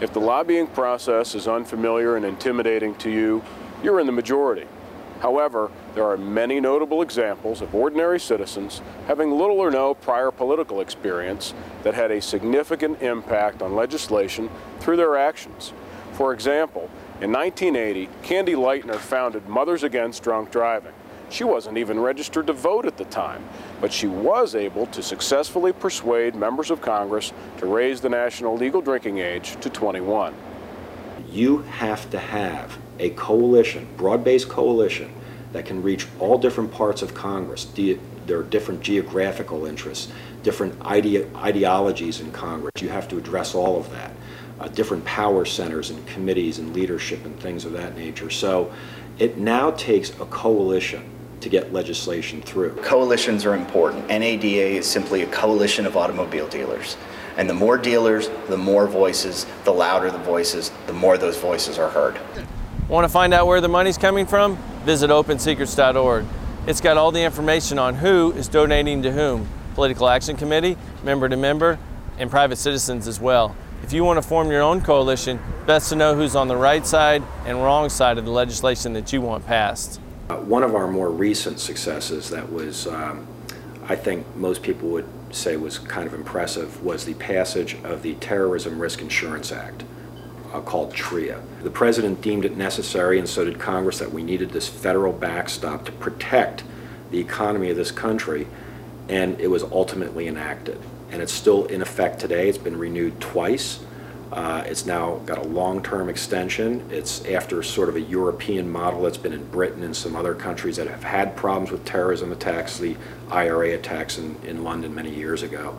If the lobbying process is unfamiliar and intimidating to you, you're in the majority. However, there are many notable examples of ordinary citizens having little or no prior political experience that had a significant impact on legislation through their actions. For example, in 1980, Candy Lightner founded Mothers Against Drunk Driving. She wasn't even registered to vote at the time, but she was able to successfully persuade members of Congress to raise the national legal drinking age to 21. You have to have a coalition, broad-based coalition, that can reach all different parts of Congress. There are different geographical interests, different ide ideologies in Congress. You have to address all of that. Uh, different power centers and committees and leadership and things of that nature. So it now takes a coalition to get legislation through. Coalitions are important. NADA is simply a coalition of automobile dealers. And the more dealers, the more voices, the louder the voices, the more those voices are heard. Want to find out where the money's coming from? Visit opensecrets.org. It's got all the information on who is donating to whom political action committee, member to member, and private citizens as well. If you want to form your own coalition, best to know who's on the right side and wrong side of the legislation that you want passed. Uh, one of our more recent successes that was, um, I think most people would say was kind of impressive, was the passage of the Terrorism Risk Insurance Act uh, called TRIA. The president deemed it necessary, and so did Congress, that we needed this federal backstop to protect the economy of this country, and it was ultimately enacted. And it's still in effect today. It's been renewed twice. Uh, it's now got a long-term extension. It's after sort of a European model that's been in Britain and some other countries that have had problems with terrorism attacks, the IRA attacks in, in London many years ago.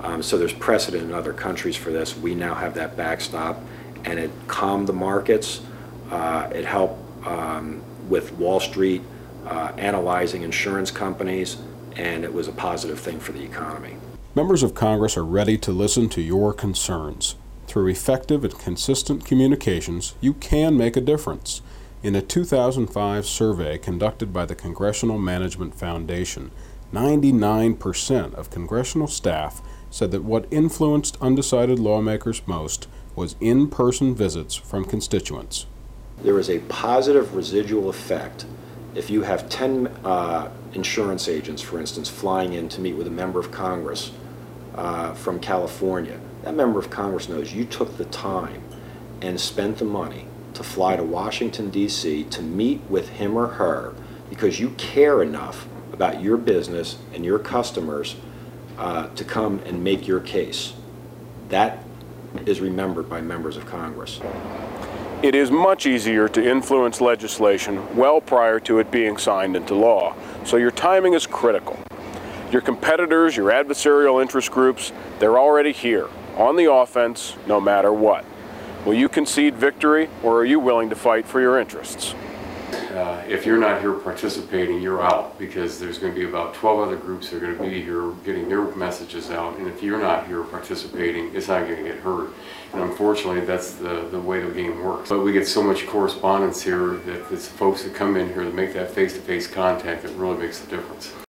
Um, so there's precedent in other countries for this. We now have that backstop and it calmed the markets. Uh, it helped um, with Wall Street uh, analyzing insurance companies, and it was a positive thing for the economy. Members of Congress are ready to listen to your concerns. Through effective and consistent communications, you can make a difference. In a 2005 survey conducted by the Congressional Management Foundation, 99% of congressional staff said that what influenced undecided lawmakers most was in-person visits from constituents. There is a positive residual effect if you have 10 uh, insurance agents, for instance, flying in to meet with a member of Congress uh, from California. That member of Congress knows you took the time and spent the money to fly to Washington, D.C. to meet with him or her because you care enough about your business and your customers uh, to come and make your case. That is remembered by members of Congress. It is much easier to influence legislation well prior to it being signed into law, so your timing is critical. Your competitors, your adversarial interest groups, they're already here, on the offense, no matter what. Will you concede victory, or are you willing to fight for your interests? Uh, if you're not here participating, you're out because there's going to be about 12 other groups that are going to be here getting their messages out. And if you're not here participating, it's not going to get heard. And unfortunately, that's the, the way the game works. But we get so much correspondence here that it's folks that come in here that make that face-to-face -face contact that really makes the difference.